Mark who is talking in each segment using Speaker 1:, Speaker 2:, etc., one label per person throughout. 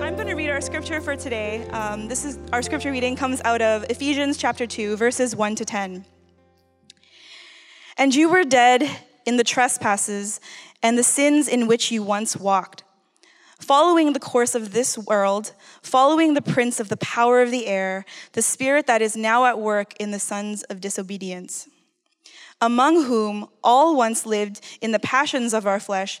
Speaker 1: I'm going to read our scripture for today. Um, this is our scripture reading comes out of Ephesians chapter 2, verses 1 to 10. And you were dead in the trespasses and the sins in which you once walked, following the course of this world, following the prince of the power of the air, the spirit that is now at work in the sons of disobedience among whom all once lived in the passions of our flesh,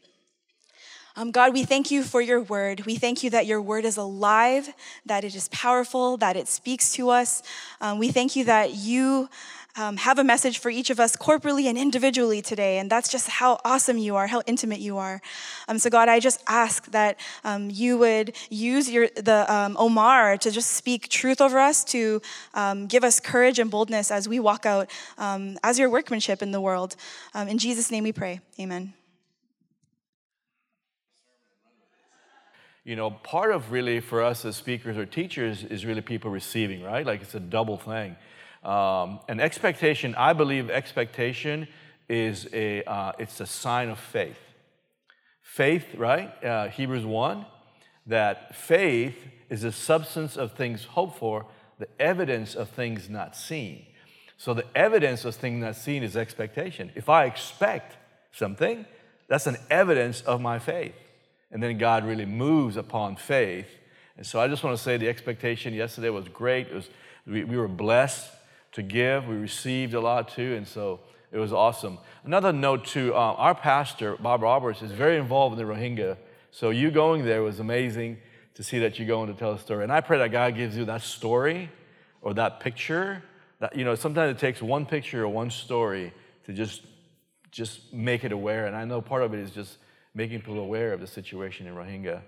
Speaker 1: Um, God, we thank you for your word. We thank you that your word is alive, that it is powerful, that it speaks to us. Um, we thank you that you um, have a message for each of us corporally and individually today. And that's just how awesome you are, how intimate you are. Um, so, God, I just ask that um, you would use your, the um, Omar to just speak truth over us, to give us courage and boldness as we walk out as your workmanship in the world. in Jesus' name we pray. Amen.
Speaker 2: You know, part of really for us as speakers or teachers is really people receiving, right? Like it's a double thing. Um, and expectation, I believe expectation is a, uh, it's a sign of faith. Faith, right? Uh, Hebrews 1, that faith is the substance of things hoped for, the evidence of things not seen. So the evidence of things not seen is expectation. If I expect something, that's an evidence of my faith and then God really moves upon faith. And so I just want to say the expectation yesterday was great. It was, we, we were blessed to give. We received a lot too, and so it was awesome. Another note too, um, our pastor, Bob Roberts, is very involved in the Rohingya. So you going there was amazing to see that you're going to tell a story. And I pray that God gives you that story or that picture. That, you know, sometimes it takes one picture or one story to just, just make it aware. And I know part of it is just making people aware of the situation in Rohingya.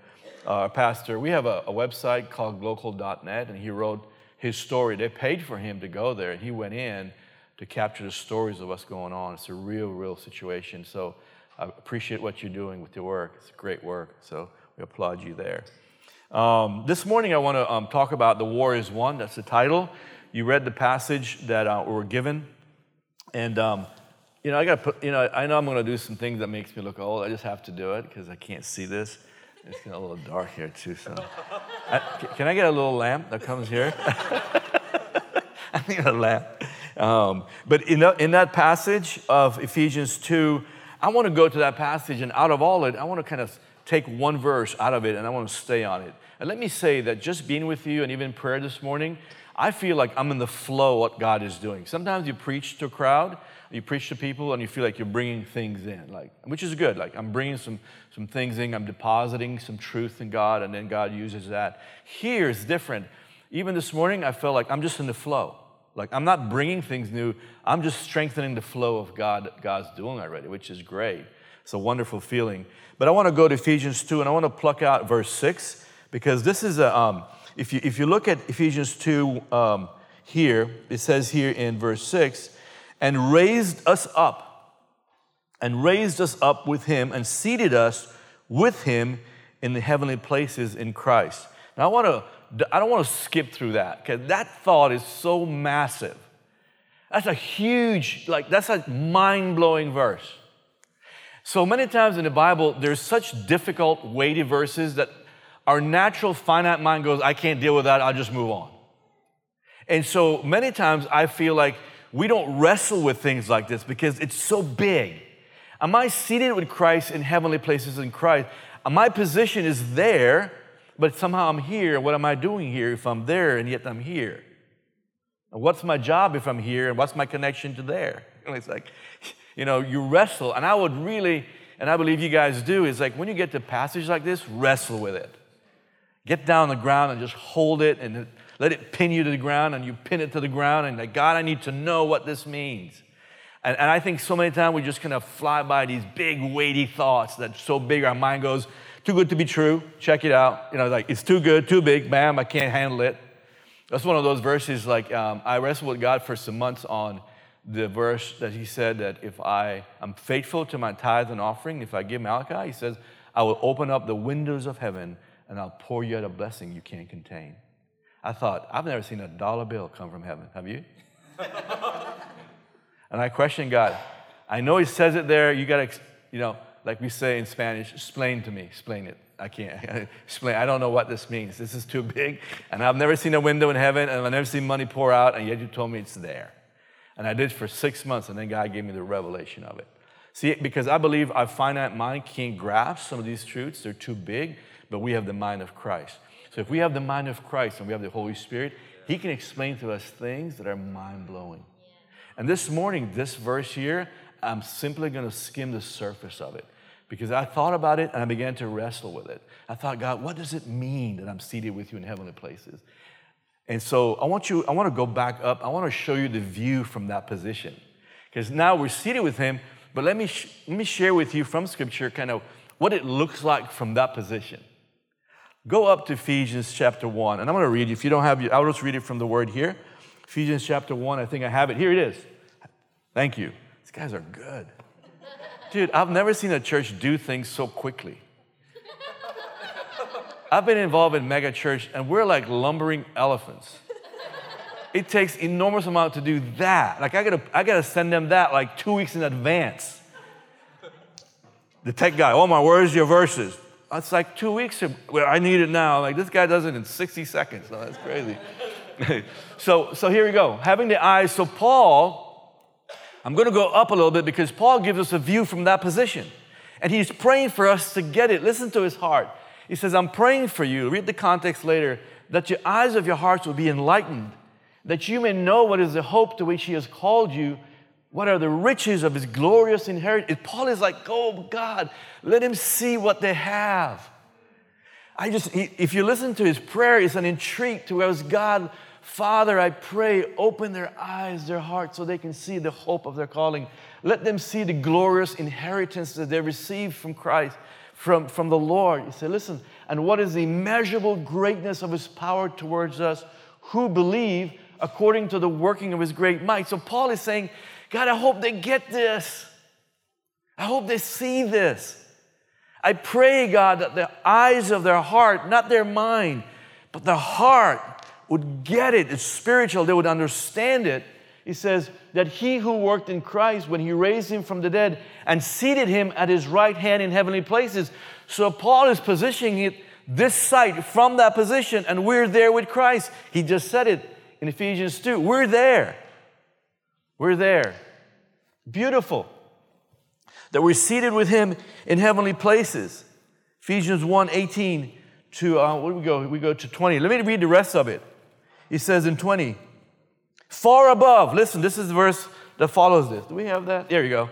Speaker 2: Our pastor, we have a, a website called glocal.net, and he wrote his story. They paid for him to go there, and he went in to capture the stories of what's going on. It's a real, real situation. So I appreciate what you're doing with your work. It's great work. So we applaud you there. Um, this morning, I want to um, talk about The War is Won. That's the title. You read the passage that uh, we were given. And um, you know, I got to you know, I know I'm going to do some things that makes me look old. I just have to do it because I can't see this. It's getting a little dark here too. So, I, can I get a little lamp that comes here? I need a lamp. Um, but in, the, in that passage of Ephesians 2, I want to go to that passage, and out of all it, I want to kind of take one verse out of it, and I want to stay on it. And let me say that just being with you and even prayer this morning, I feel like I'm in the flow of what God is doing. Sometimes you preach to a crowd, you preach to people and you feel like you're bringing things in, like, which is good. Like, I'm bringing some, some things in, I'm depositing some truth in God, and then God uses that. Here is different. Even this morning, I felt like I'm just in the flow. Like, I'm not bringing things new, I'm just strengthening the flow of God God's doing already, which is great. It's a wonderful feeling. But I want to go to Ephesians 2, and I want to pluck out verse 6, because this is a, um, if, you, if you look at Ephesians 2 um, here, it says here in verse 6, and raised us up, and raised us up with him, and seated us with him in the heavenly places in Christ. Now, I want to, I don't want to skip through that because that thought is so massive. That's a huge, like, that's a mind blowing verse. So many times in the Bible, there's such difficult, weighty verses that our natural finite mind goes, I can't deal with that, I'll just move on. And so many times I feel like we don't wrestle with things like this because it's so big. Am I seated with Christ in heavenly places in Christ? My position is there, but somehow I'm here. What am I doing here if I'm there and yet I'm here? What's my job if I'm here and what's my connection to there? And it's like, you know, you wrestle. And I would really, and I believe you guys do, is like when you get to passages like this, wrestle with it. Get down on the ground and just hold it and let it pin you to the ground and you pin it to the ground and like, God, I need to know what this means. And, and I think so many times we just kind of fly by these big, weighty thoughts that so big our mind goes, too good to be true, check it out. You know, like it's too good, too big, bam, I can't handle it. That's one of those verses like um, I wrestled with God for some months on the verse that he said that if I am faithful to my tithe and offering, if I give Malachi, he says, I will open up the windows of heaven and I'll pour you out a blessing you can't contain. I thought, I've never seen a dollar bill come from heaven. Have you? and I questioned God. I know He says it there. You got to, you know, like we say in Spanish, explain to me, explain it. I can't explain. I don't know what this means. This is too big. And I've never seen a window in heaven, and I've never seen money pour out, and yet you told me it's there. And I did for six months, and then God gave me the revelation of it. See, because I believe our finite mind can't grasp some of these truths, they're too big, but we have the mind of Christ. So if we have the mind of Christ and we have the Holy Spirit, He can explain to us things that are mind blowing. And this morning, this verse here, I'm simply going to skim the surface of it because I thought about it and I began to wrestle with it. I thought, God, what does it mean that I'm seated with you in heavenly places? And so I want you, I want to go back up. I want to show you the view from that position. Because now we're seated with him, but let me, sh- let me share with you from scripture kind of what it looks like from that position. Go up to Ephesians chapter 1, and I'm going to read you. If you don't have it, I'll just read it from the word here. Ephesians chapter 1, I think I have it. Here it is. Thank you. These guys are good. Dude, I've never seen a church do things so quickly. I've been involved in mega church, and we're like lumbering elephants. It takes enormous amount to do that. Like I gotta, I gotta send them that like two weeks in advance. The tech guy, oh my, where's your verses? It's like two weeks. Well, I need it now. Like this guy does it in 60 seconds. No, that's crazy. so, so here we go. Having the eyes. So Paul, I'm going to go up a little bit because Paul gives us a view from that position, and he's praying for us to get it. Listen to his heart. He says, "I'm praying for you." Read the context later. That your eyes of your hearts will be enlightened, that you may know what is the hope to which he has called you what are the riches of his glorious inheritance? Paul is like, oh God, let him see what they have. I just, if you listen to his prayer, it's an intrigue to us. God, Father, I pray, open their eyes, their hearts, so they can see the hope of their calling. Let them see the glorious inheritance that they received from Christ, from, from the Lord. You say, listen, and what is the immeasurable greatness of his power towards us who believe according to the working of his great might? So Paul is saying, God, I hope they get this. I hope they see this. I pray, God, that the eyes of their heart, not their mind, but their heart would get it. It's spiritual. They would understand it. He says that he who worked in Christ when he raised him from the dead and seated him at his right hand in heavenly places. So Paul is positioning it this side from that position, and we're there with Christ. He just said it in Ephesians 2. We're there. We're there. Beautiful. That we're seated with him in heavenly places. Ephesians 1 18 to, uh, where do we go? We go to 20. Let me read the rest of it. He says in 20, far above. Listen, this is the verse that follows this. Do we have that? There you go.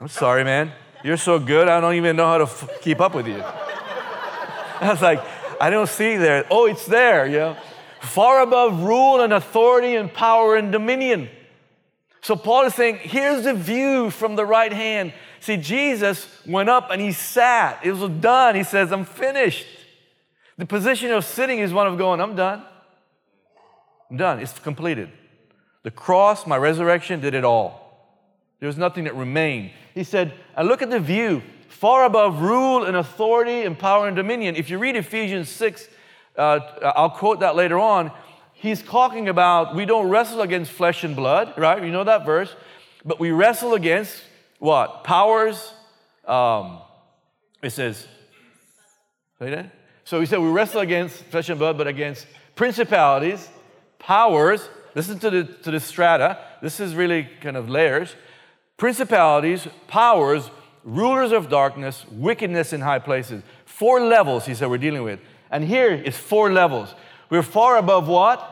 Speaker 2: I'm sorry, man. You're so good, I don't even know how to f- keep up with you. I was like, I don't see there. Oh, it's there, you know. Far above rule and authority and power and dominion so Paul is saying, here's the view from the right hand. See, Jesus went up and he sat. It was done. He says, I'm finished. The position of sitting is one of going, I'm done. I'm done. It's completed. The cross, my resurrection, did it all. There was nothing that remained. He said, and look at the view, far above rule and authority and power and dominion. If you read Ephesians 6, uh, I'll quote that later on he's talking about we don't wrestle against flesh and blood, right? You know that verse. But we wrestle against what? Powers. Um, it says, say that? So he said we wrestle against flesh and blood, but against principalities, powers. Listen to the, to the strata. This is really kind of layers. Principalities, powers, rulers of darkness, wickedness in high places. Four levels, he said, we're dealing with. And here is four levels. We're far above what?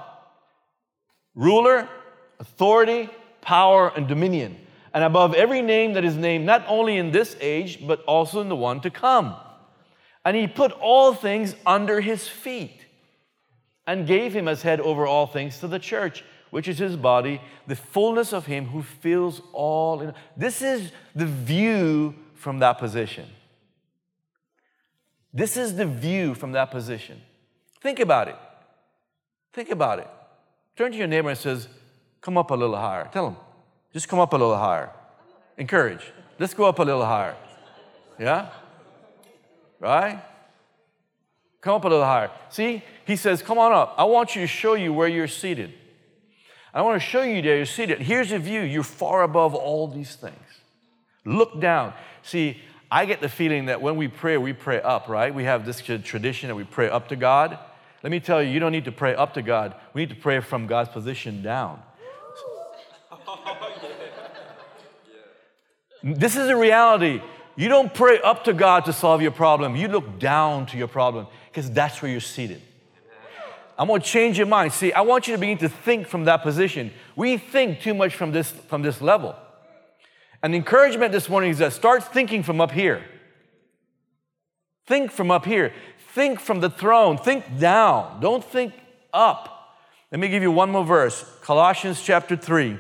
Speaker 2: Ruler, authority, power, and dominion. And above every name that is named, not only in this age, but also in the one to come. And he put all things under his feet and gave him as head over all things to the church, which is his body, the fullness of him who fills all in. This is the view from that position. This is the view from that position. Think about it. Think about it. Turn to your neighbor and says, "Come up a little higher." Tell him, "Just come up a little higher." Encourage. Let's go up a little higher. Yeah? Right? Come up a little higher. See, he says, Come on up. I want you to show you where you're seated. I want to show you there you're seated. Here's a view. You're far above all these things. Look down. See, I get the feeling that when we pray, we pray up, right? We have this tradition that we pray up to God. Let me tell you, you don't need to pray up to God. We need to pray from God's position down. This is a reality. You don't pray up to God to solve your problem. You look down to your problem because that's where you're seated. I'm going to change your mind. See, I want you to begin to think from that position. We think too much from this, from this level. And the encouragement this morning is that start thinking from up here. Think from up here. Think from the throne. Think down. Don't think up. Let me give you one more verse Colossians chapter 3.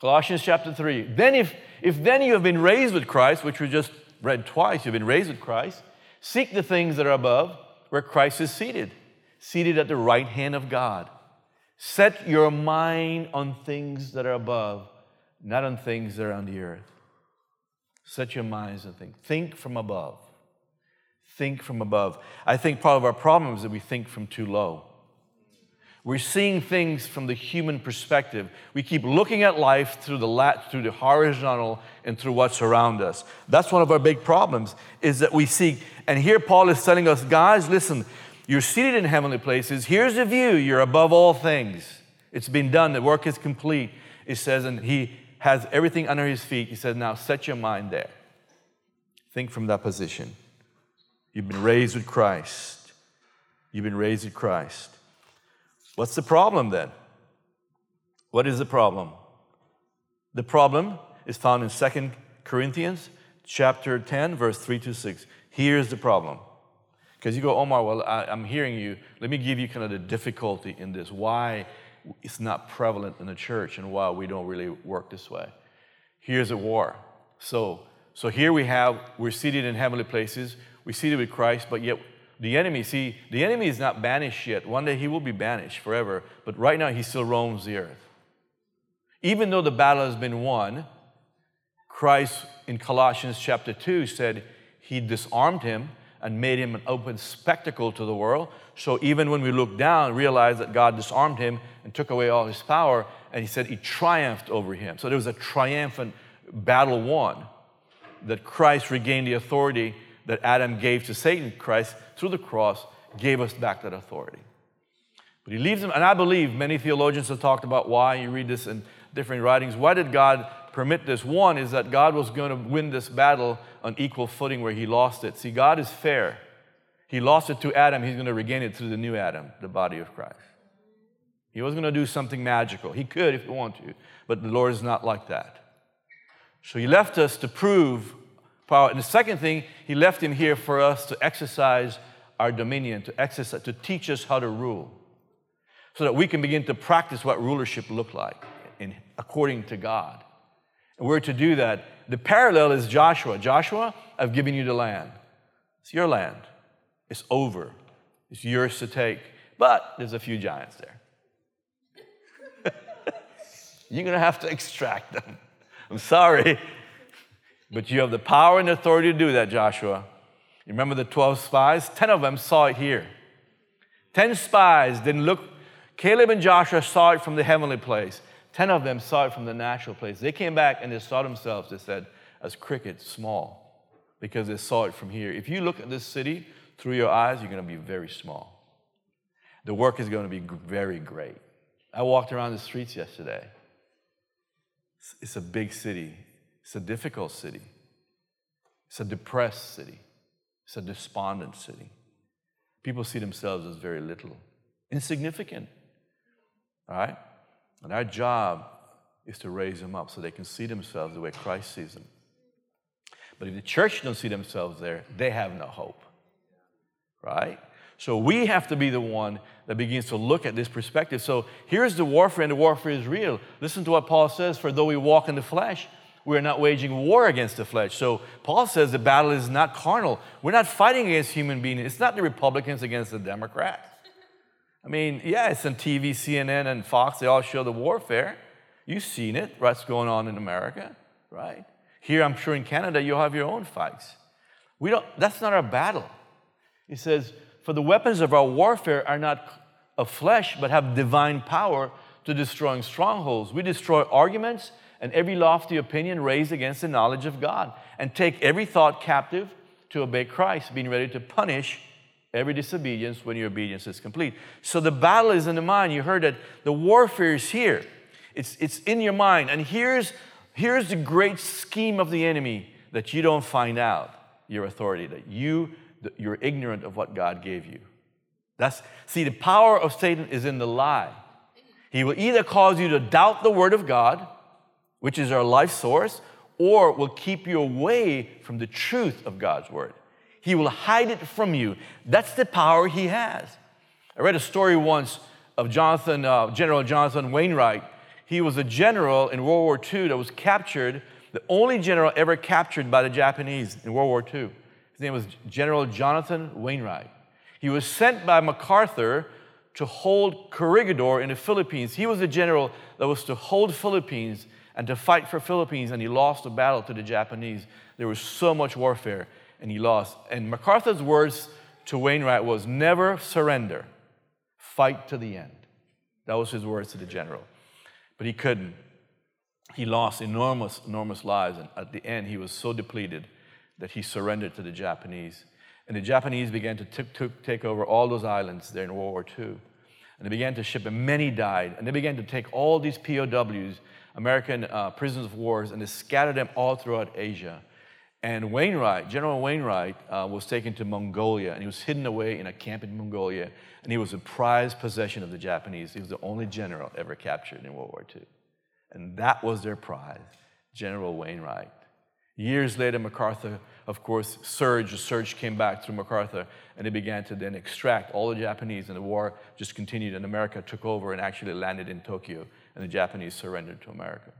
Speaker 2: Colossians chapter 3. Then, if, if then you have been raised with Christ, which we just read twice, you've been raised with Christ, seek the things that are above where Christ is seated, seated at the right hand of God. Set your mind on things that are above, not on things that are on the earth. Set your minds on things. Think from above. Think from above. I think part of our problem is that we think from too low. We're seeing things from the human perspective. We keep looking at life through the lat- through the horizontal and through what's around us. That's one of our big problems is that we see and here Paul is telling us, guys, listen, you're seated in heavenly places. Here's the view. You're above all things. It's been done. The work is complete. It says and he has everything under his feet. He says, now set your mind there. Think from that position. You've been raised with Christ. You've been raised with Christ. What's the problem then? What is the problem? The problem is found in 2 Corinthians chapter 10, verse 3 to 6. Here's the problem. Because you go, Omar, well, I, am hearing you. Let me give you kind of the difficulty in this, why it's not prevalent in the church and why we don't really work this way. Here's a war. So, so here we have, we're seated in heavenly places, we're seated with Christ, but yet the enemy, see, the enemy is not banished yet. One day he will be banished forever, but right now he still roams the earth. Even though the battle has been won, Christ in Colossians chapter 2 said he disarmed him and made him an open spectacle to the world. So even when we look down, realize that God disarmed him and took away all his power, and he said he triumphed over him. So there was a triumphant battle won that Christ regained the authority that Adam gave to Satan, Christ, through the cross, gave us back that authority. But he leaves them, and I believe many theologians have talked about why. You read this in different writings. Why did God permit this? One is that God was going to win this battle on equal footing where he lost it. See, God is fair. He lost it to Adam, he's going to regain it through the new Adam, the body of Christ. He was going to do something magical. He could if he wanted to, but the Lord is not like that. So he left us to prove power. And the second thing, he left him here for us to exercise our dominion, to exercise, to teach us how to rule, so that we can begin to practice what rulership looked like in, according to God. And we're to do that. The parallel is Joshua. Joshua, I've given you the land. It's your land. It's over. It's yours to take. But there's a few giants there. You're going to have to extract them. I'm sorry. But you have the power and authority to do that, Joshua. You remember the 12 spies? 10 of them saw it here. 10 spies didn't look Caleb and Joshua saw it from the heavenly place. Ten of them saw it from the natural place. They came back and they saw themselves, they said, as crickets, small, because they saw it from here. If you look at this city through your eyes, you're going to be very small. The work is going to be very great. I walked around the streets yesterday. It's a big city, it's a difficult city, it's a depressed city, it's a despondent city. People see themselves as very little, insignificant. All right? And our job is to raise them up so they can see themselves the way Christ sees them. But if the church don't see themselves there, they have no hope. Right? So we have to be the one that begins to look at this perspective. So here's the warfare, and the warfare is real. Listen to what Paul says For though we walk in the flesh, we are not waging war against the flesh. So Paul says the battle is not carnal. We're not fighting against human beings. It's not the Republicans against the Democrats. I mean, yeah, it's on TV, CNN, and Fox. They all show the warfare. You've seen it, what's going on in America, right? Here, I'm sure in Canada, you'll have your own fights. We don't, that's not our battle. He says, For the weapons of our warfare are not of flesh, but have divine power to destroying strongholds. We destroy arguments and every lofty opinion raised against the knowledge of God, and take every thought captive to obey Christ, being ready to punish every disobedience when your obedience is complete. So the battle is in the mind. You heard that the warfare is here. It's, it's in your mind. And here's, here's the great scheme of the enemy that you don't find out your authority, that you, you're ignorant of what God gave you. That's, see, the power of Satan is in the lie. He will either cause you to doubt the word of God, which is our life source, or will keep you away from the truth of God's word. He will hide it from you. That's the power he has. I read a story once of Jonathan, uh, General Jonathan Wainwright. He was a general in World War II that was captured, the only general ever captured by the Japanese in World War II. His name was General Jonathan Wainwright. He was sent by MacArthur to hold Corregidor in the Philippines. He was the general that was to hold Philippines and to fight for Philippines, and he lost the battle to the Japanese. There was so much warfare and he lost. And MacArthur's words to Wainwright was never surrender, fight to the end. That was his words to the general. But he couldn't. He lost enormous, enormous lives. And at the end, he was so depleted that he surrendered to the Japanese. And the Japanese began to t- t- take over all those islands there in World War II. And they began to ship, and many died. And they began to take all these POWs, American uh, prisoners of war, and they scattered them all throughout Asia. And Wainwright, General Wainwright, uh, was taken to Mongolia and he was hidden away in a camp in Mongolia. And he was a prized possession of the Japanese. He was the only general ever captured in World War II. And that was their prize, General Wainwright. Years later, MacArthur, of course, surge, the surge came back through MacArthur, and they began to then extract all the Japanese, and the war just continued, and America took over and actually landed in Tokyo, and the Japanese surrendered to America.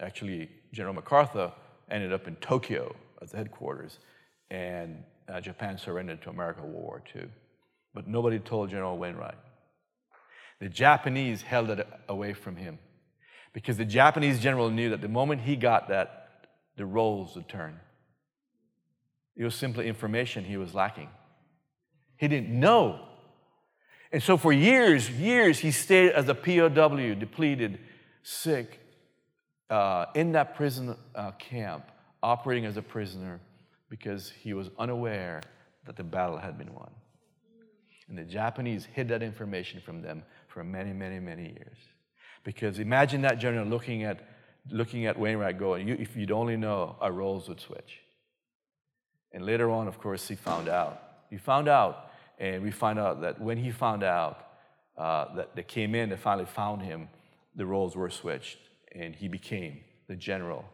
Speaker 2: Actually, General MacArthur ended up in Tokyo as the headquarters, and uh, Japan surrendered to America in World War II. But nobody told General Wainwright. The Japanese held it away from him because the Japanese general knew that the moment he got that, the roles would turn. It was simply information he was lacking. He didn't know. And so for years, years, he stayed as a POW, depleted, sick, uh, in that prison uh, camp, operating as a prisoner because he was unaware that the battle had been won. And the Japanese hid that information from them for many, many, many years. Because imagine that general looking at, looking at Wainwright going, you, if you'd only know, our roles would switch. And later on, of course, he found out. He found out, and we find out that when he found out uh, that they came in, they finally found him, the roles were switched and he became the general.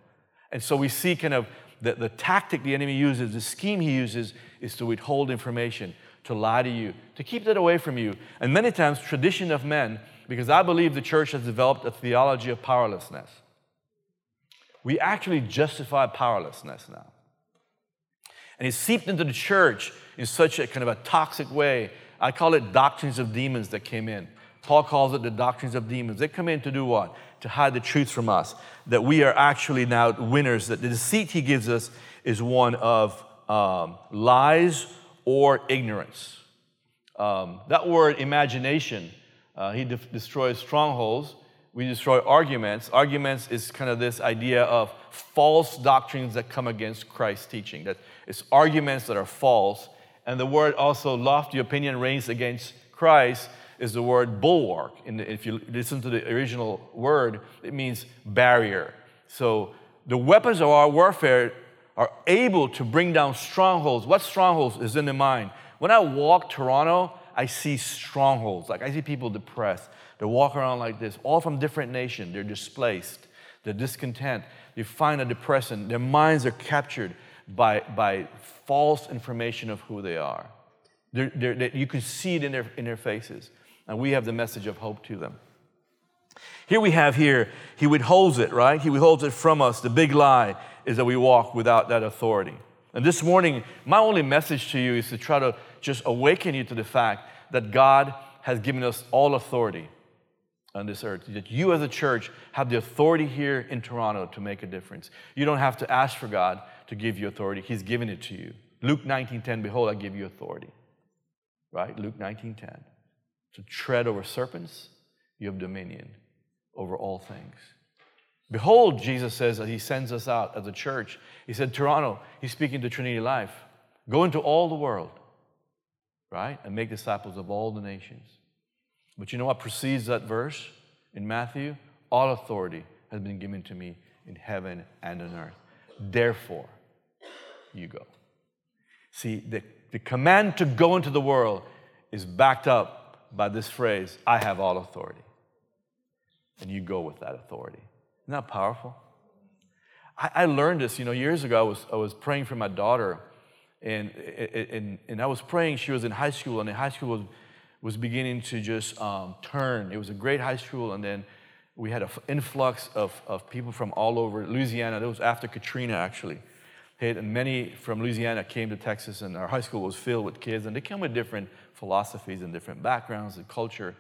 Speaker 2: And so we see kind of the, the tactic the enemy uses, the scheme he uses is to withhold information, to lie to you, to keep that away from you. And many times, tradition of men, because I believe the church has developed a theology of powerlessness. We actually justify powerlessness now. And it's seeped into the church in such a kind of a toxic way. I call it doctrines of demons that came in. Paul calls it the doctrines of demons. They come in to do what? To hide the truth from us. That we are actually now winners, that the deceit he gives us is one of um, lies or ignorance. Um, that word imagination Uh, he de- destroys strongholds. We destroy arguments. Arguments is kind of this idea of false doctrines that come against Christ's teaching. That it's arguments that are false. And the word also, lofty opinion raised against Christ, is the word bulwark. And if you listen to the original word, it means barrier. So the weapons of our warfare are able to bring down strongholds. What strongholds is in the mind? When I walk Toronto, I see strongholds. Like I see people depressed. They walk around like this, all from different nations. They're displaced. They're discontent. They find a depression. Their minds are captured by, by false information of who they are. They're, they're, they, you can see it in their, in their faces. And we have the message of hope to them. Here we have here, he withholds it, right? He withholds it from us. The big lie is that we walk without that authority. And this morning, my only message to you is to try to just awaken you to the fact that God has given us all authority on this earth. That you as a church have the authority here in Toronto to make a difference. You don't have to ask for God to give you authority. He's given it to you. Luke 19:10, behold, I give you authority. Right? Luke 19:10. To tread over serpents, you have dominion over all things. Behold, Jesus says that He sends us out as a church. He said, Toronto, He's speaking to Trinity Life. Go into all the world, right? And make disciples of all the nations. But you know what precedes that verse in Matthew? All authority has been given to me in heaven and on earth. Therefore, you go. See, the, the command to go into the world is backed up by this phrase I have all authority. And you go with that authority. Isn't that powerful? I, I learned this, you know, years ago. I was, I was praying for my daughter, and, and, and I was praying. She was in high school, and the high school was, was beginning to just um, turn. It was a great high school, and then we had an influx of, of people from all over Louisiana. That was after Katrina, actually. Hit, and many from Louisiana came to Texas, and our high school was filled with kids, and they came with different philosophies and different backgrounds and culture.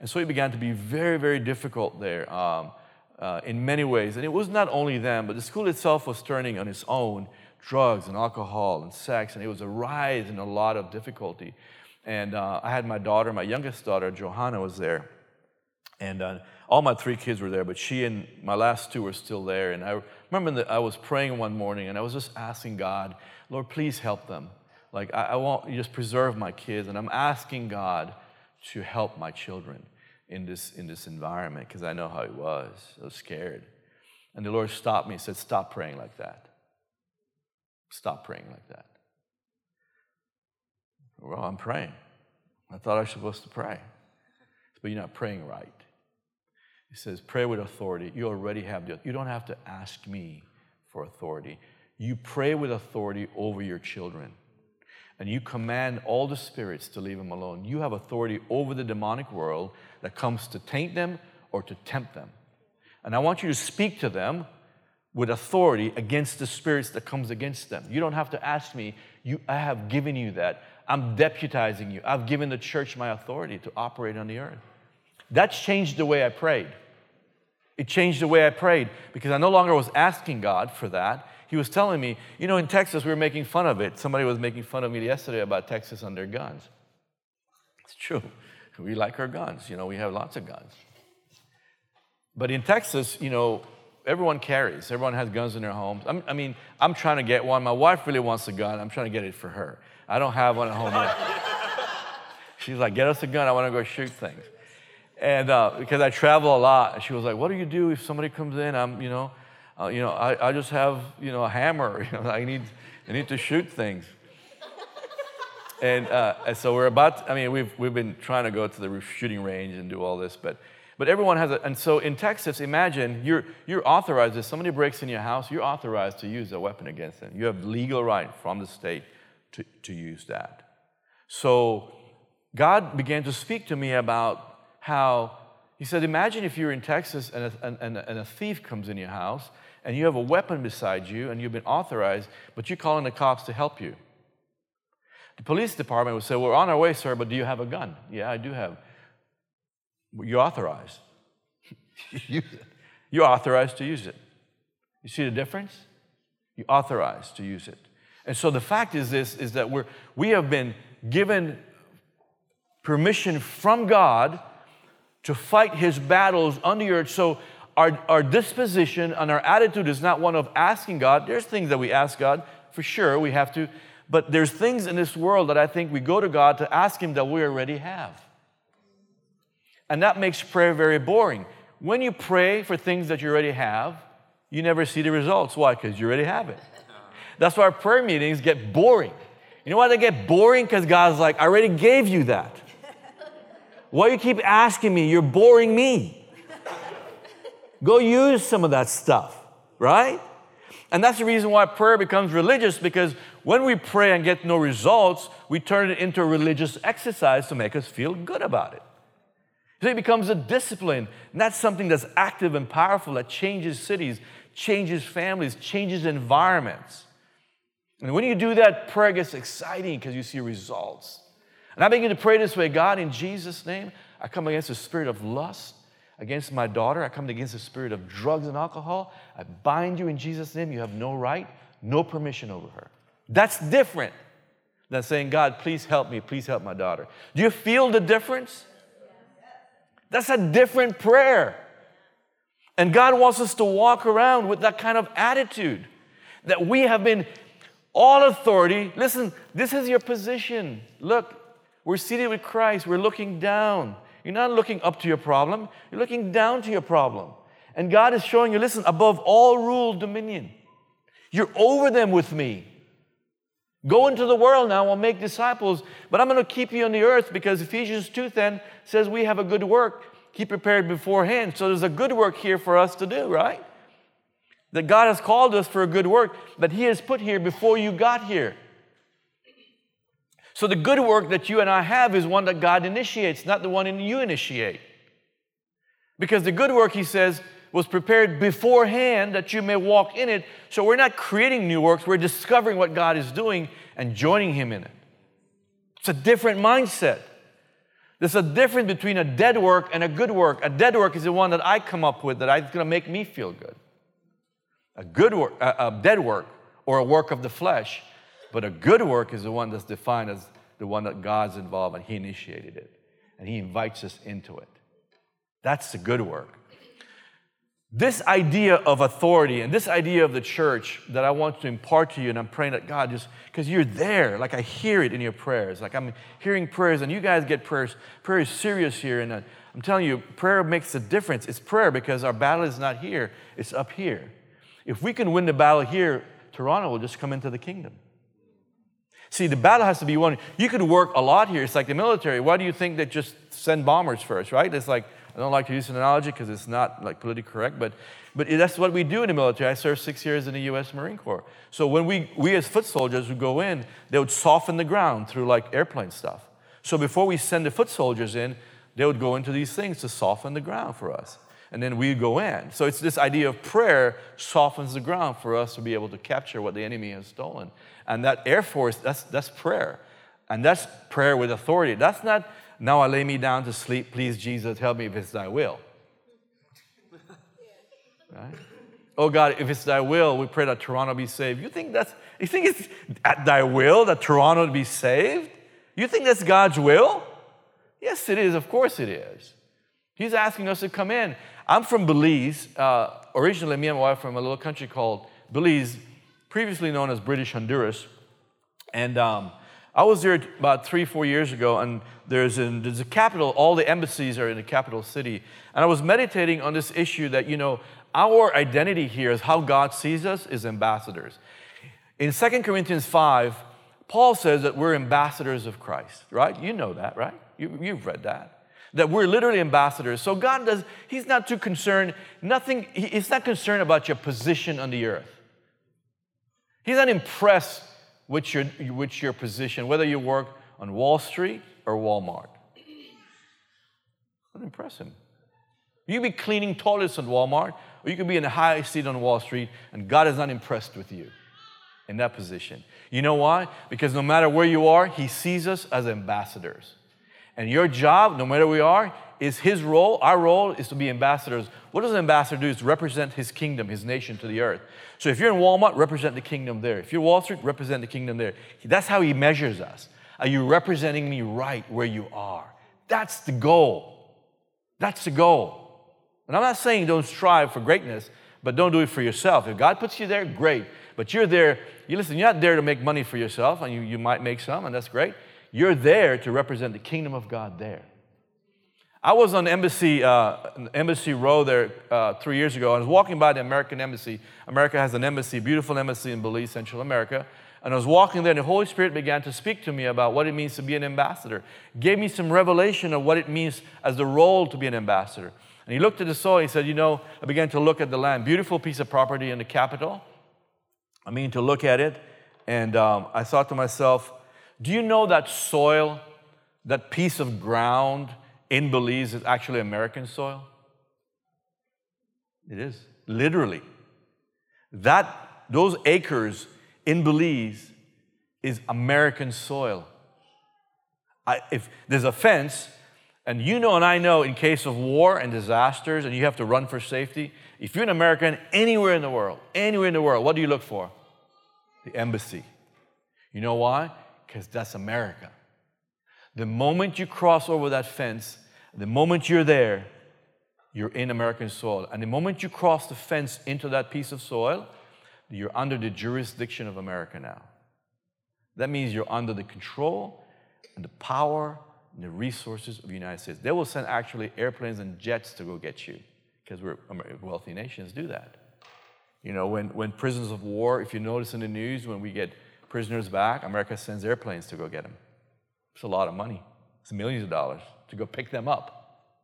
Speaker 2: And so it began to be very, very difficult there. Um, uh, in many ways. And it was not only them, but the school itself was turning on its own drugs and alcohol and sex, and it was a rise in a lot of difficulty. And uh, I had my daughter, my youngest daughter, Johanna, was there. And uh, all my three kids were there, but she and my last two were still there. And I remember that I was praying one morning and I was just asking God, Lord, please help them. Like, I, I want you just preserve my kids. And I'm asking God to help my children in this, in this environment because I know how it was. I was scared. And the Lord stopped me and said, Stop praying like that. Stop praying like that. Well, I'm praying. I thought I was supposed to pray. But you're not praying right. He says, Pray with authority. You already have the You don't have to ask me for authority. You pray with authority over your children and you command all the spirits to leave them alone. You have authority over the demonic world that comes to taint them or to tempt them. And I want you to speak to them with authority against the spirits that comes against them. You don't have to ask me. You, I have given you that. I'm deputizing you. I've given the church my authority to operate on the earth. That's changed the way I prayed. It changed the way I prayed because I no longer was asking God for that he was telling me, you know, in Texas, we were making fun of it. Somebody was making fun of me yesterday about Texas and their guns. It's true. We like our guns. You know, we have lots of guns. But in Texas, you know, everyone carries. Everyone has guns in their homes. I'm, i mean, I'm trying to get one. My wife really wants a gun. I'm trying to get it for her. I don't have one at home yet. She's like, get us a gun. I want to go shoot things. And uh, because I travel a lot, she was like, what do you do if somebody comes in? I'm, you know, uh, you know, I, I just have, you know, a hammer. You know, I need, I need to shoot things. and, uh, and so we're about, to, I mean, we've, we've been trying to go to the shooting range and do all this, but, but everyone has it. And so in Texas, imagine you're, you're authorized, if somebody breaks in your house, you're authorized to use a weapon against them. You have legal right from the state to, to use that. So God began to speak to me about how, He said, imagine if you're in Texas and a, and, and a thief comes in your house and you have a weapon beside you and you've been authorized, but you're calling the cops to help you. The police department would say, We're on our way, sir, but do you have a gun? Yeah, I do have. You're authorized. use it. You're authorized to use it. You see the difference? You're authorized to use it. And so the fact is this is that we're we have been given permission from God to fight his battles on the earth. So our, our disposition and our attitude is not one of asking God. There's things that we ask God, for sure, we have to. But there's things in this world that I think we go to God to ask Him that we already have. And that makes prayer very boring. When you pray for things that you already have, you never see the results. Why? Because you already have it. That's why our prayer meetings get boring. You know why they get boring? Because God's like, I already gave you that. Why you keep asking me? You're boring me. Go use some of that stuff, right? And that's the reason why prayer becomes religious because when we pray and get no results, we turn it into a religious exercise to make us feel good about it. So it becomes a discipline, not something that's active and powerful that changes cities, changes families, changes environments. And when you do that, prayer gets exciting because you see results. And I begin to pray this way God, in Jesus' name, I come against the spirit of lust, against my daughter. I come against the spirit of drugs and alcohol. I bind you in Jesus' name. You have no right, no permission over her. That's different than saying, God, please help me. Please help my daughter. Do you feel the difference? That's a different prayer. And God wants us to walk around with that kind of attitude that we have been all authority. Listen, this is your position. Look, we're seated with Christ. We're looking down. You're not looking up to your problem, you're looking down to your problem. And God is showing you, listen, above all rule, dominion. You're over them with me. Go into the world now, I'll make disciples, but I'm going to keep you on the earth because Ephesians 2 then says we have a good work. Keep prepared beforehand. So there's a good work here for us to do, right? That God has called us for a good work that He has put here before you got here. So the good work that you and I have is one that God initiates, not the one you initiate. Because the good work, he says, was prepared beforehand that you may walk in it. So we're not creating new works, we're discovering what God is doing and joining Him in it. It's a different mindset. There's a difference between a dead work and a good work. A dead work is the one that I come up with that is going to make me feel good. A good work, a, a dead work, or a work of the flesh but a good work is the one that's defined as the one that God's involved and He initiated it. And He invites us into it. That's the good work. This idea of authority and this idea of the church that I want to impart to you, and I'm praying that God just, because you're there, like I hear it in your prayers. Like I'm hearing prayers, and you guys get prayers. Prayer is serious here, and uh, I'm telling you, prayer makes a difference. It's prayer because our battle is not here, it's up here. If we can win the battle here, Toronto will just come into the kingdom. See, the battle has to be won. You could work a lot here. It's like the military. Why do you think they just send bombers first, right? It's like, I don't like to use an analogy because it's not like politically correct, but, but that's what we do in the military. I served six years in the U.S. Marine Corps. So when we, we as foot soldiers would go in, they would soften the ground through like airplane stuff. So before we send the foot soldiers in, they would go into these things to soften the ground for us. And then we go in. So it's this idea of prayer softens the ground for us to be able to capture what the enemy has stolen. And that Air Force, that's, that's prayer. And that's prayer with authority. That's not, now I lay me down to sleep, please Jesus, help me if it's thy will. Right? Oh God, if it's thy will, we pray that Toronto be saved. You think that's, you think it's at thy will that Toronto be saved? You think that's God's will? Yes, it is. Of course it is. He's asking us to come in. I'm from Belize. Uh, originally, me and my wife from a little country called Belize previously known as British Honduras. And um, I was there about three, four years ago, and there's, a there's a capital, all the embassies are in the capital city. And I was meditating on this issue that, you know, our identity here is how God sees us is ambassadors. In 2 Corinthians 5, Paul says that we're ambassadors of Christ, right? You know that, right? You, you've read that. That we're literally ambassadors. So God does, He's not too concerned, nothing, He's not concerned about your position on the earth. He's not impressed with your, with your position, whether you work on Wall Street or Walmart. Doesn't impress him. You could be cleaning toilets on Walmart, or you could be in a high seat on Wall Street, and God is not impressed with you in that position. You know why? Because no matter where you are, He sees us as ambassadors. And your job, no matter where we are, is His role. Our role is to be ambassadors. What does an ambassador do? Is represent His kingdom, His nation to the earth. So if you're in Walmart, represent the kingdom there. If you're Wall Street, represent the kingdom there. That's how he measures us. Are you representing me right where you are? That's the goal. That's the goal. And I'm not saying don't strive for greatness, but don't do it for yourself. If God puts you there, great. But you're there, you listen, you're not there to make money for yourself, and you, you might make some, and that's great. You're there to represent the kingdom of God there. I was on Embassy, uh, Embassy Row there uh, three years ago. I was walking by the American Embassy. America has an embassy, beautiful embassy in Belize, Central America. And I was walking there, and the Holy Spirit began to speak to me about what it means to be an ambassador. Gave me some revelation of what it means as the role to be an ambassador. And he looked at the soil. He said, You know, I began to look at the land. Beautiful piece of property in the capital. I mean, to look at it. And um, I thought to myself, Do you know that soil, that piece of ground, in Belize is actually American soil? It is, literally. That, those acres in Belize is American soil. I, if there's a fence, and you know and I know in case of war and disasters and you have to run for safety, if you're an American anywhere in the world, anywhere in the world, what do you look for? The embassy. You know why? Because that's America. The moment you cross over that fence, the moment you're there, you're in American soil. And the moment you cross the fence into that piece of soil, you're under the jurisdiction of America now. That means you're under the control and the power and the resources of the United States. They will send actually airplanes and jets to go get you because we're wealthy nations do that. You know, when, when prisoners of war, if you notice in the news, when we get prisoners back, America sends airplanes to go get them. It's a lot of money. It's millions of dollars to go pick them up.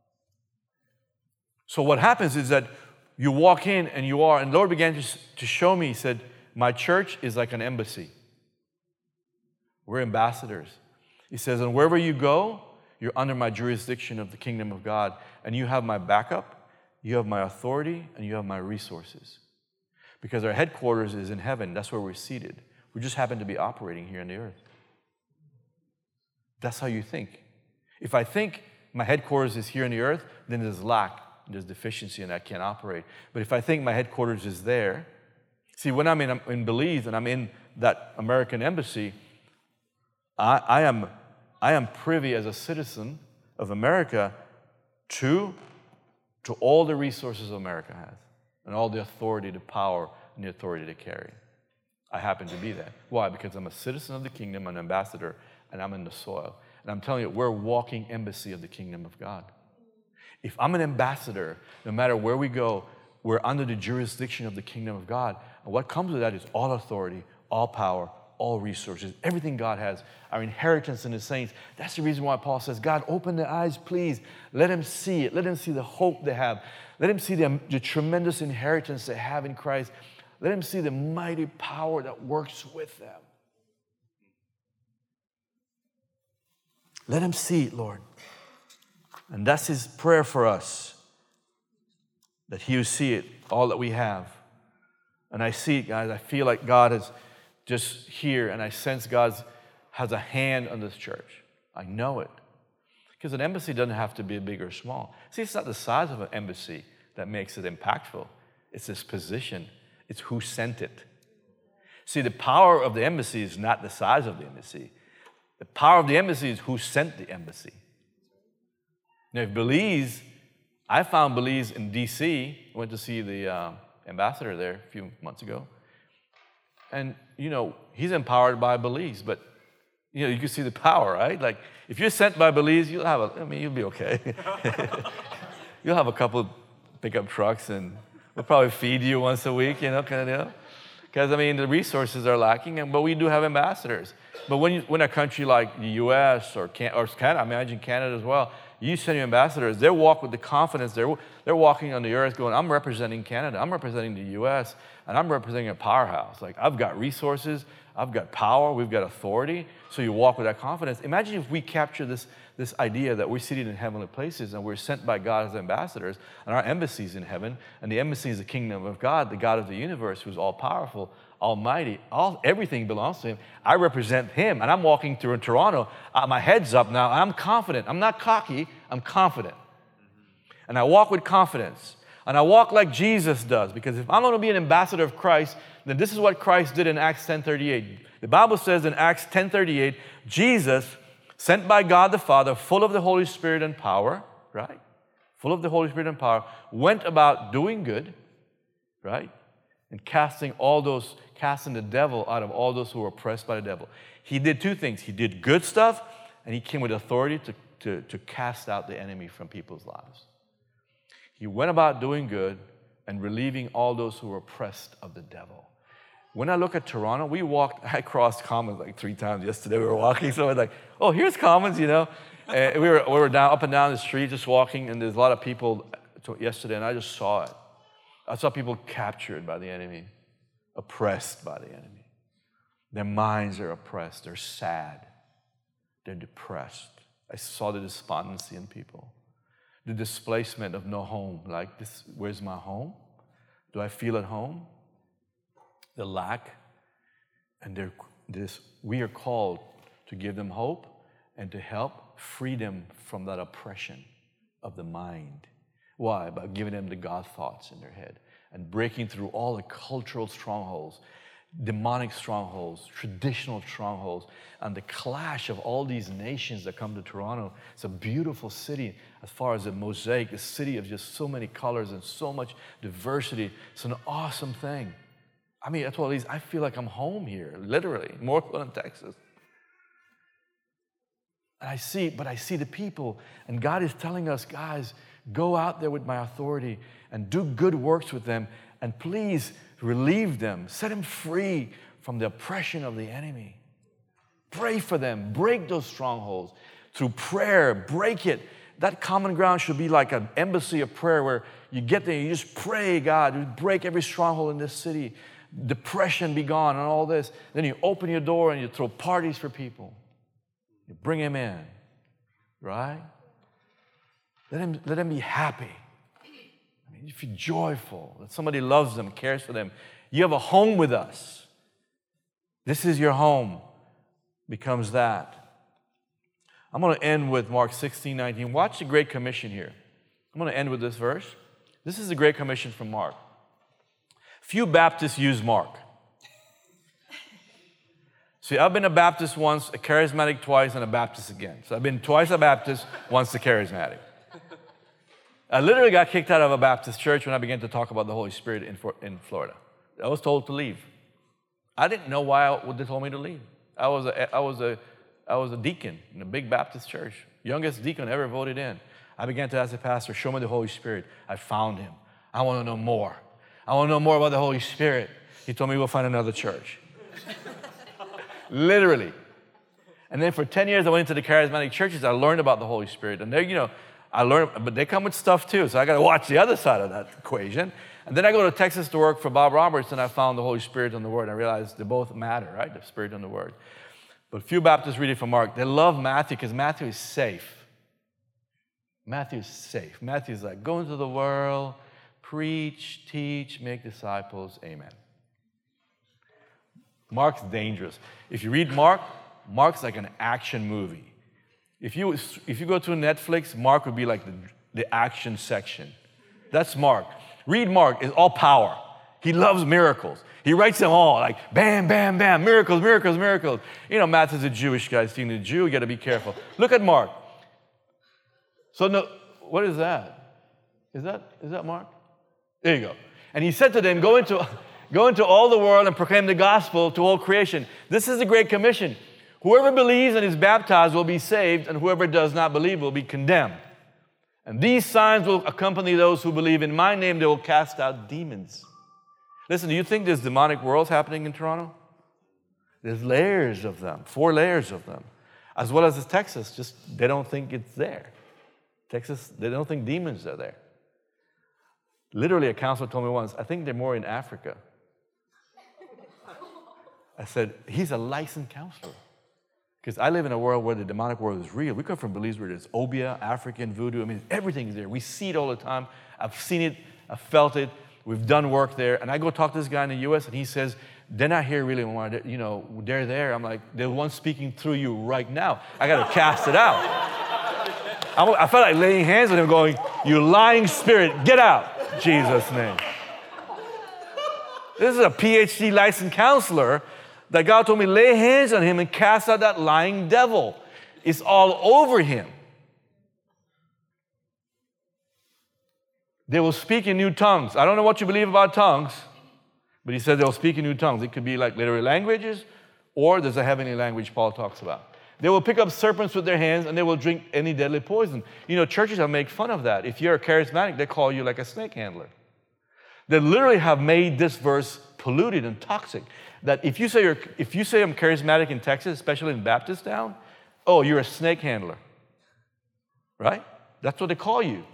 Speaker 2: So what happens is that you walk in and you are, and Lord began to, to show me, He said, My church is like an embassy. We're ambassadors. He says, and wherever you go, you're under my jurisdiction of the kingdom of God, and you have my backup, you have my authority, and you have my resources. Because our headquarters is in heaven, that's where we're seated. We just happen to be operating here on the earth. That's how you think. If I think my headquarters is here on the earth, then there's lack, there's deficiency, and I can't operate. But if I think my headquarters is there, see, when I'm in, in Belize and I'm in that American embassy, I, I, am, I am privy as a citizen of America to, to all the resources America has and all the authority, the power, and the authority to carry. I happen to be that. Why? Because I'm a citizen of the kingdom, an ambassador, and I'm in the soil. And I'm telling you, we're walking embassy of the kingdom of God. If I'm an ambassador, no matter where we go, we're under the jurisdiction of the kingdom of God. And what comes with that is all authority, all power, all resources, everything God has, our inheritance in the saints. That's the reason why Paul says, God, open their eyes, please. Let them see it. Let them see the hope they have. Let them see the, the tremendous inheritance they have in Christ. Let them see the mighty power that works with them. Let him see it, Lord. And that's his prayer for us that he will see it, all that we have. And I see it, guys. I feel like God is just here, and I sense God has a hand on this church. I know it. Because an embassy doesn't have to be big or small. See, it's not the size of an embassy that makes it impactful, it's its position, it's who sent it. See, the power of the embassy is not the size of the embassy, the power of the embassy is who sent the embassy. Now, if Belize, I found Belize in DC, went to see the uh, ambassador there a few months ago. And, you know, he's empowered by Belize, but, you know, you can see the power, right? Like, if you're sent by Belize, you'll have a, I mean, you'll be okay. you'll have a couple pickup trucks and we'll probably feed you once a week, you know, kind of deal. Because, I mean, the resources are lacking, and, but we do have ambassadors. But when, you, when a country like the US or, Can, or Canada, I imagine Canada as well, you send your ambassadors, they walk with the confidence, they're, they're walking on the earth going, I'm representing Canada, I'm representing the US, and I'm representing a powerhouse. Like, I've got resources, I've got power, we've got authority. So you walk with that confidence. Imagine if we capture this, this idea that we're seated in heavenly places and we're sent by God as ambassadors, and our embassy is in heaven, and the embassy is the kingdom of God, the God of the universe, who's all powerful, almighty. All, everything belongs to Him. I represent Him, and I'm walking through in Toronto. Uh, my head's up now, I'm confident. I'm not cocky, I'm confident. And I walk with confidence. And I walk like Jesus does, because if I'm going to be an ambassador of Christ, then this is what Christ did in Acts 10:38. The Bible says in Acts 10:38, Jesus, sent by God the Father, full of the Holy Spirit and power, right? full of the Holy Spirit and power, went about doing good, right? And casting all those, casting the devil out of all those who were oppressed by the devil. He did two things. He did good stuff, and he came with authority to, to, to cast out the enemy from people's lives. He went about doing good and relieving all those who were oppressed of the devil. When I look at Toronto, we walked, I crossed Commons like three times yesterday. We were walking, so I was like, oh, here's Commons, you know. And we were, we were down, up and down the street just walking, and there's a lot of people yesterday, and I just saw it. I saw people captured by the enemy, oppressed by the enemy. Their minds are oppressed, they're sad, they're depressed. I saw the despondency in people, the displacement of no home. Like, this, where's my home? Do I feel at home? The lack, and this, we are called to give them hope and to help free them from that oppression of the mind. Why? By giving them the God thoughts in their head and breaking through all the cultural strongholds, demonic strongholds, traditional strongholds, and the clash of all these nations that come to Toronto. It's a beautiful city as far as a mosaic, a city of just so many colors and so much diversity. It's an awesome thing. I mean, what it is. I feel like I'm home here, literally, more than Texas. And I see, but I see the people, and God is telling us, guys, go out there with my authority and do good works with them, and please relieve them, set them free from the oppression of the enemy. Pray for them, break those strongholds through prayer, break it. That common ground should be like an embassy of prayer where you get there, you just pray, God, you break every stronghold in this city, depression be gone, and all this. Then you open your door and you throw parties for people. You bring him in, right? Let him, let him be happy. If you're joyful, that somebody loves them, cares for them, you have a home with us. This is your home, becomes that. I'm going to end with Mark 16, 19. Watch the Great Commission here. I'm going to end with this verse. This is the Great Commission from Mark. Few Baptists use Mark. See, I've been a Baptist once, a charismatic twice, and a Baptist again. So I've been twice a Baptist, once a charismatic. I literally got kicked out of a Baptist church when I began to talk about the Holy Spirit in, in Florida. I was told to leave. I didn't know why they told me to leave. I was a, I was a, I was a deacon in a big Baptist church, youngest deacon ever voted in. I began to ask the pastor, Show me the Holy Spirit. I found him. I want to know more. I want to know more about the Holy Spirit. He told me we'll find another church. Literally. And then for 10 years, I went into the charismatic churches. I learned about the Holy Spirit. And there, you know, I learned, but they come with stuff too. So I got to watch the other side of that equation. And then I go to Texas to work for Bob Roberts, and I found the Holy Spirit and the Word. I realized they both matter, right? The Spirit and the Word. But few Baptists read it from Mark. They love Matthew because Matthew is safe. Matthew is safe. Matthew is like, go into the world, preach, teach, make disciples. Amen. Mark's dangerous. If you read Mark, Mark's like an action movie. If you, if you go to Netflix, Mark would be like the, the action section. That's Mark. Read Mark, it's all power. He loves miracles. He writes them all like bam, bam, bam, miracles, miracles, miracles. You know, Matthew's a Jewish guy. Seeing a Jew, you got to be careful. Look at Mark. So, no, what is that? Is that is that Mark? There you go. And he said to them, Go into Go into all the world and proclaim the gospel to all creation. This is the Great Commission. Whoever believes and is baptized will be saved, and whoever does not believe will be condemned. And these signs will accompany those who believe in my name, they will cast out demons. Listen, do you think there's demonic worlds happening in Toronto? There's layers of them, four layers of them. As well as in Texas, just they don't think it's there. Texas, they don't think demons are there. Literally, a counselor told me once, I think they're more in Africa. I said, he's a licensed counselor. Because I live in a world where the demonic world is real. We come from beliefs where there's Obeah, African voodoo. I mean, everything's there. We see it all the time. I've seen it, I've felt it. We've done work there. And I go talk to this guy in the US, and he says, they're not here really. You know, they're there. I'm like, they're the one speaking through you right now. I got to cast it out. I felt like laying hands on him, going, You lying spirit, get out. Jesus' name. This is a PhD licensed counselor that God told me, lay hands on him and cast out that lying devil. It's all over him. They will speak in new tongues. I don't know what you believe about tongues, but he said they'll speak in new tongues. It could be like literary languages, or there's a heavenly language Paul talks about. They will pick up serpents with their hands and they will drink any deadly poison. You know, churches have made fun of that. If you're charismatic, they call you like a snake handler. They literally have made this verse polluted and toxic. That if you say you're, if you say I'm charismatic in Texas, especially in Baptist town, oh, you're a snake handler. Right? That's what they call you.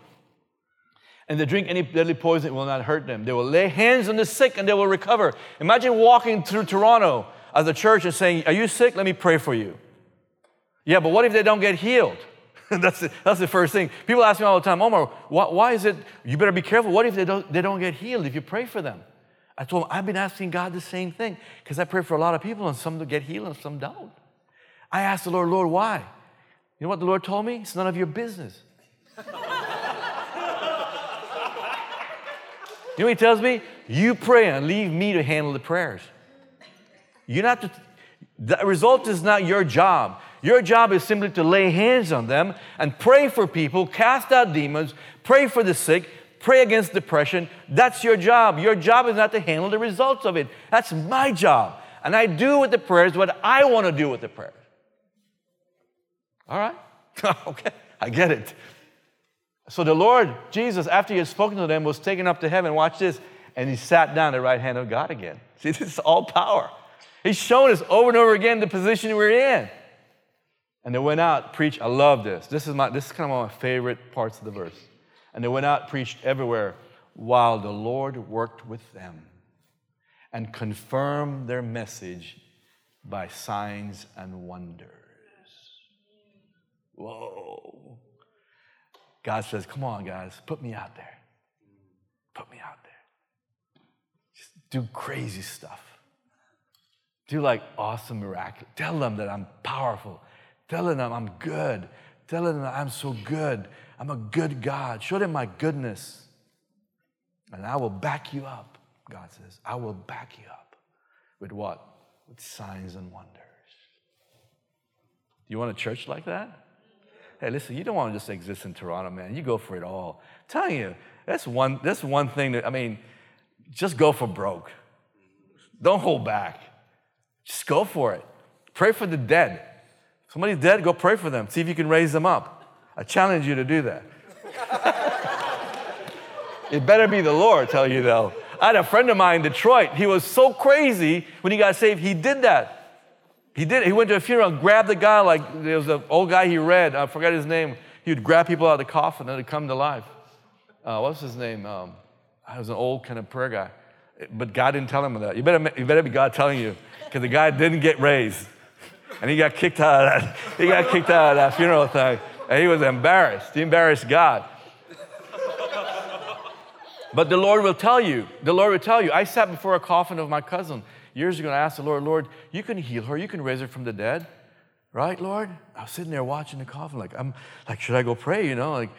Speaker 2: And they drink any deadly poison, it will not hurt them. They will lay hands on the sick and they will recover. Imagine walking through Toronto as a church and saying, Are you sick? Let me pray for you. Yeah, but what if they don't get healed? that's, the, that's the first thing. People ask me all the time, Omar, why, why, is it, you better be careful. What if they don't, they don't get healed if you pray for them? I told him, I've been asking God the same thing because I pray for a lot of people and some get healed and some don't. I asked the Lord, Lord, why? You know what the Lord told me? It's none of your business. you know what he tells me? You pray and leave me to handle the prayers. You're not to, the result is not your job. Your job is simply to lay hands on them and pray for people, cast out demons, pray for the sick, pray against depression. That's your job. Your job is not to handle the results of it. That's my job. And I do with the prayers what I want to do with the prayers. All right? okay, I get it. So the Lord Jesus, after he had spoken to them, was taken up to heaven. Watch this. And he sat down at the right hand of God again. See, this is all power. He's shown us over and over again the position we're in. And they went out, preached. I love this. This is, my, this is kind of one of my favorite parts of the verse. And they went out, preached everywhere, while the Lord worked with them and confirmed their message by signs and wonders. Whoa. God says, Come on, guys, put me out there. Put me out there. Just do crazy stuff. Do like awesome miracles. Tell them that I'm powerful telling them I'm good, telling them I'm so good. I'm a good God. Show them my goodness. And I will back you up, God says. I will back you up. With what? With signs and wonders. Do you want a church like that? Hey, listen, you don't want to just exist in Toronto, man. You go for it all. I'm telling you, that's one, that's one thing that, I mean, just go for broke. Don't hold back. Just go for it. Pray for the dead. Somebody's dead, go pray for them. See if you can raise them up. I challenge you to do that. it better be the Lord, tell you though. I had a friend of mine in Detroit. He was so crazy when he got saved, he did that. He did. He went to a funeral and grabbed the guy like there was an old guy he read. I forgot his name. He would grab people out of the coffin and they'd come to life. Uh, what's his name? Um, I was an old kind of prayer guy. But God didn't tell him that. You better, you better be God telling you because the guy didn't get raised. And he got kicked out of that. He got kicked out of that funeral thing. And he was embarrassed. He embarrassed God. But the Lord will tell you, the Lord will tell you. I sat before a coffin of my cousin years ago and I asked the Lord, Lord, you can heal her, you can raise her from the dead. Right, Lord? I was sitting there watching the coffin, like, I'm like, should I go pray? You know, like,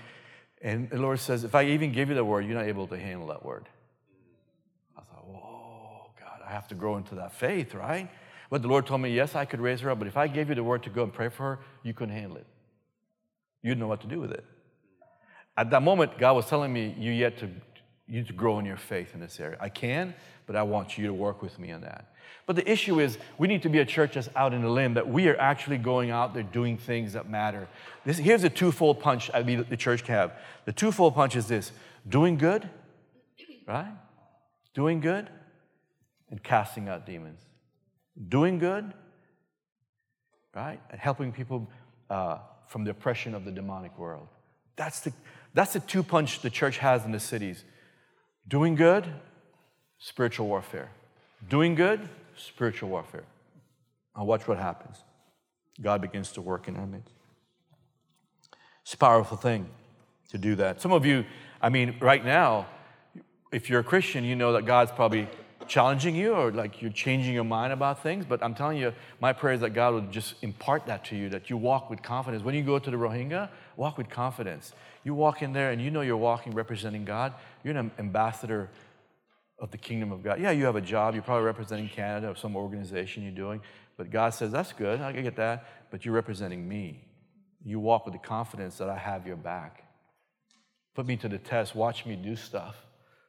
Speaker 2: and the Lord says, if I even give you the word, you're not able to handle that word. I thought, whoa, God, I have to grow into that faith, right? But the Lord told me, yes, I could raise her up, but if I gave you the word to go and pray for her, you couldn't handle it. You'd know what to do with it. At that moment, God was telling me, you yet to you to grow in your faith in this area. I can, but I want you to work with me on that. But the issue is, we need to be a church that's out in the limb, that we are actually going out there doing things that matter. This, here's a twofold punch I mean, the church can have. The twofold punch is this doing good, right? Doing good, and casting out demons doing good, right? And helping people uh, from the oppression of the demonic world. That's the, that's the two punch the church has in the cities. Doing good, spiritual warfare. Doing good, spiritual warfare. Now, watch what happens. God begins to work in our midst. It's a powerful thing to do that. Some of you, I mean, right now, if you're a Christian, you know that God's probably challenging you or like you're changing your mind about things, but I'm telling you, my prayer is that God would just impart that to you, that you walk with confidence. When you go to the Rohingya, walk with confidence. You walk in there and you know you're walking representing God. You're an ambassador of the kingdom of God. Yeah, you have a job. You're probably representing Canada or some organization you're doing, but God says, that's good. I get that, but you're representing me. You walk with the confidence that I have your back. Put me to the test. Watch me do stuff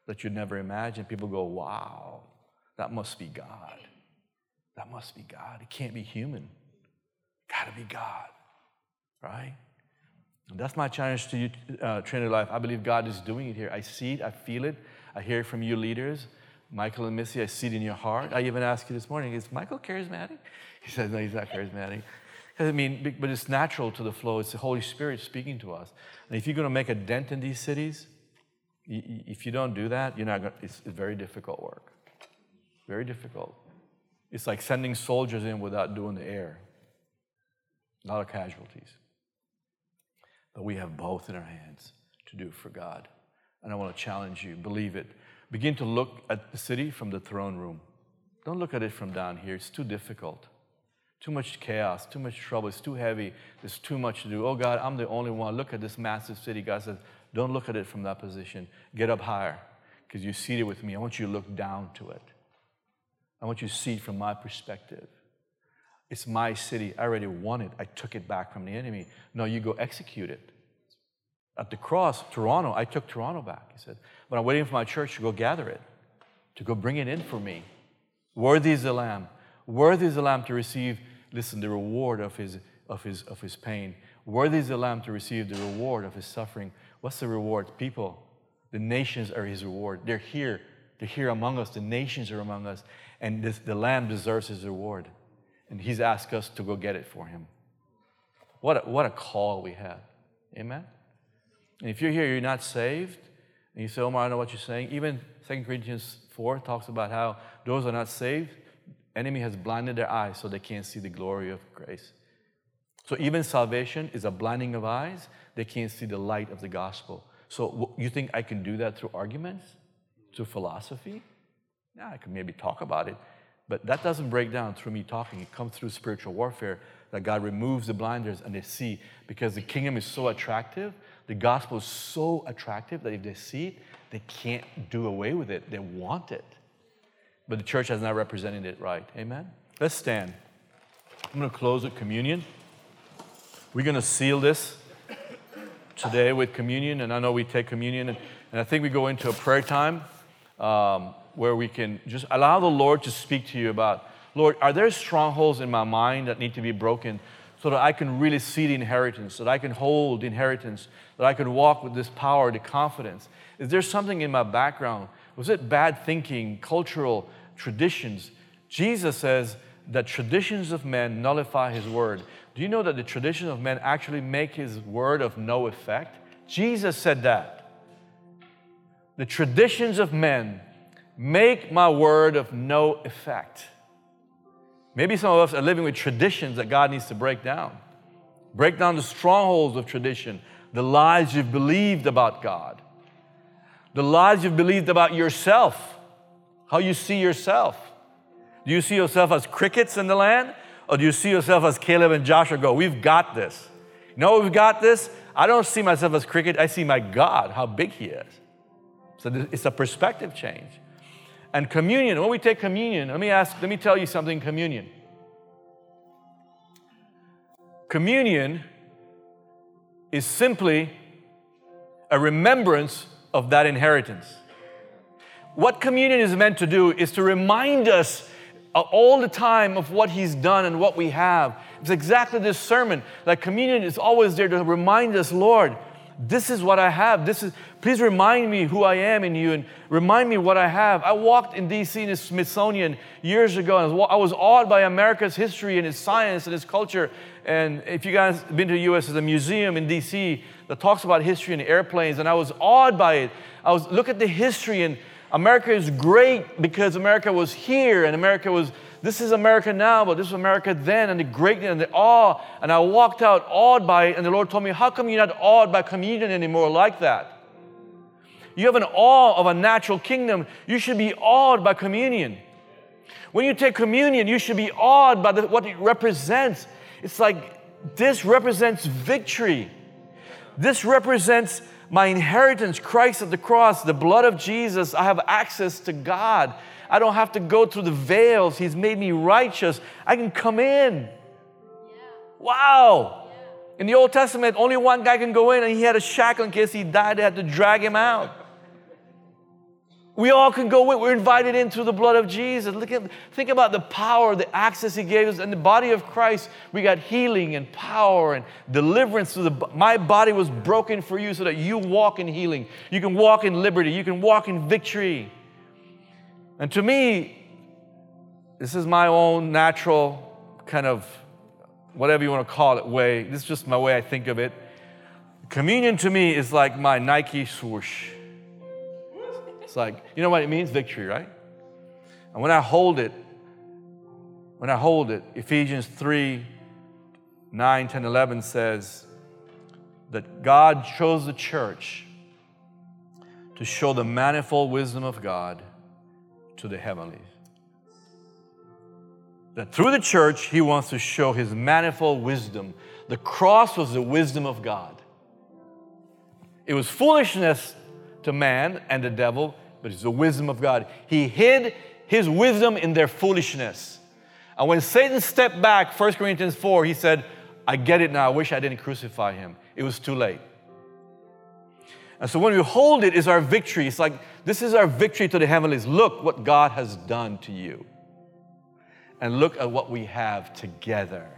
Speaker 2: that you'd never imagine. People go, wow, that must be God. That must be God. It can't be human. Got to be God, right? And that's my challenge to you, uh, Trinity Life. I believe God is doing it here. I see it, I feel it, I hear it from you leaders. Michael and Missy, I see it in your heart. I even asked you this morning, is Michael charismatic? He said, no, he's not charismatic. I mean, but it's natural to the flow. It's the Holy Spirit speaking to us. And if you're going to make a dent in these cities, if you don't do that, you're not going. It's very difficult work. Very difficult. It's like sending soldiers in without doing the air. A lot of casualties. But we have both in our hands to do for God. And I want to challenge you. Believe it. Begin to look at the city from the throne room. Don't look at it from down here. It's too difficult. Too much chaos, too much trouble. It's too heavy. There's too much to do. Oh God, I'm the only one. Look at this massive city. God says, don't look at it from that position. Get up higher because you're seated with me. I want you to look down to it. I want you to see from my perspective. It's my city. I already won it. I took it back from the enemy. No, you go execute it. At the cross, Toronto, I took Toronto back. He said, but I'm waiting for my church to go gather it, to go bring it in for me. Worthy is the Lamb. Worthy is the Lamb to receive listen, the reward of his, of his, of his pain. Worthy is the Lamb to receive the reward of his suffering. What's the reward? People, the nations are his reward. They're here. They're here among us. The nations are among us. And this, the Lamb deserves his reward. And he's asked us to go get it for him. What a, what a call we have. Amen? And if you're here, you're not saved, and you say, Omar, I know what you're saying. Even 2 Corinthians 4 talks about how those are not saved, enemy has blinded their eyes so they can't see the glory of grace. So even salvation is a blinding of eyes. They can't see the light of the gospel. So you think I can do that through arguments, through philosophy? Yeah, I can maybe talk about it, but that doesn't break down through me talking. It comes through spiritual warfare that God removes the blinders and they see because the kingdom is so attractive, the gospel is so attractive that if they see it, they can't do away with it. They want it but the church has not represented it right. Amen? Let's stand. I'm going to close with communion. We're going to seal this today with communion, and I know we take communion, and, and I think we go into a prayer time um, where we can just allow the Lord to speak to you about, Lord, are there strongholds in my mind that need to be broken so that I can really see the inheritance, that I can hold the inheritance, that I can walk with this power, the confidence? Is there something in my background? Was it bad thinking, cultural? traditions. Jesus says that traditions of men nullify his word. Do you know that the traditions of men actually make his word of no effect? Jesus said that. The traditions of men make my word of no effect. Maybe some of us are living with traditions that God needs to break down. Break down the strongholds of tradition, the lies you've believed about God, the lies you've believed about yourself how you see yourself. Do you see yourself as crickets in the land? Or do you see yourself as Caleb and Joshua go, We've got this? You know, we've got this. I don't see myself as cricket, I see my God, how big He is. So it's a perspective change. And communion, when we take communion, let me ask, let me tell you something communion. Communion is simply a remembrance of that inheritance what communion is meant to do is to remind us uh, all the time of what he's done and what we have. It's exactly this sermon. That communion is always there to remind us, Lord, this is what I have. This is please remind me who I am in you and remind me what I have. I walked in DC in the Smithsonian years ago and I was awed by America's history and its science and its culture. And if you guys have been to the US, there's a museum in DC that talks about history and airplanes, and I was awed by it. I was look at the history and America is great because America was here and America was, this is America now, but this was America then, and the greatness and the awe. And I walked out awed by it, and the Lord told me, How come you're not awed by communion anymore like that? You have an awe of a natural kingdom. You should be awed by communion. When you take communion, you should be awed by the, what it represents. It's like this represents victory. This represents my inheritance, Christ at the cross, the blood of Jesus, I have access to God. I don't have to go through the veils. He's made me righteous. I can come in. Yeah. Wow. Yeah. In the Old Testament, only one guy can go in, and he had a shackle in case he died, they had to drag him out. We all can go in. We're invited in through the blood of Jesus. Look at, think about the power, the access He gave us. In the body of Christ, we got healing and power and deliverance. Through the, my body was broken for you so that you walk in healing. You can walk in liberty. You can walk in victory. And to me, this is my own natural kind of whatever you want to call it way. This is just my way I think of it. Communion to me is like my Nike swoosh. It's like, you know what it means? Victory, right? And when I hold it, when I hold it, Ephesians 3 9, 10, 11 says that God chose the church to show the manifold wisdom of God to the heavenlies. That through the church, He wants to show His manifold wisdom. The cross was the wisdom of God. It was foolishness to man and the devil, but it's the wisdom of God. He hid his wisdom in their foolishness. And when Satan stepped back, 1 Corinthians 4, he said, I get it now. I wish I didn't crucify him. It was too late. And so when we hold it, is our victory. It's like this is our victory to the heavenlies. Look what God has done to you. And look at what we have together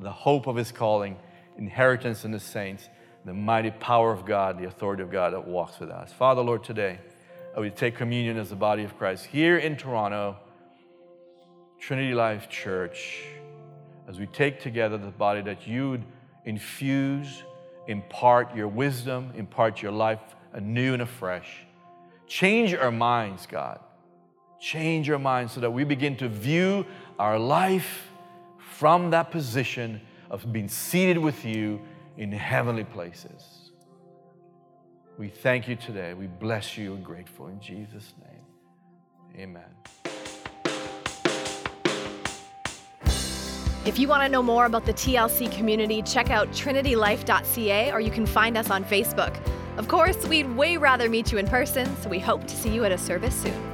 Speaker 2: the hope of his calling, inheritance in the saints, the mighty power of God, the authority of God that walks with us. Father, Lord, today, we take communion as the body of Christ here in Toronto, Trinity Life Church, as we take together the body that you'd infuse, impart your wisdom, impart your life anew and afresh. Change our minds, God. Change our minds so that we begin to view our life from that position of being seated with you in heavenly places. We thank you today. We bless you and grateful in Jesus' name. Amen.
Speaker 3: If you want to know more about the TLC community, check out trinitylife.ca or you can find us on Facebook. Of course, we'd way rather meet you in person, so we hope to see you at a service soon.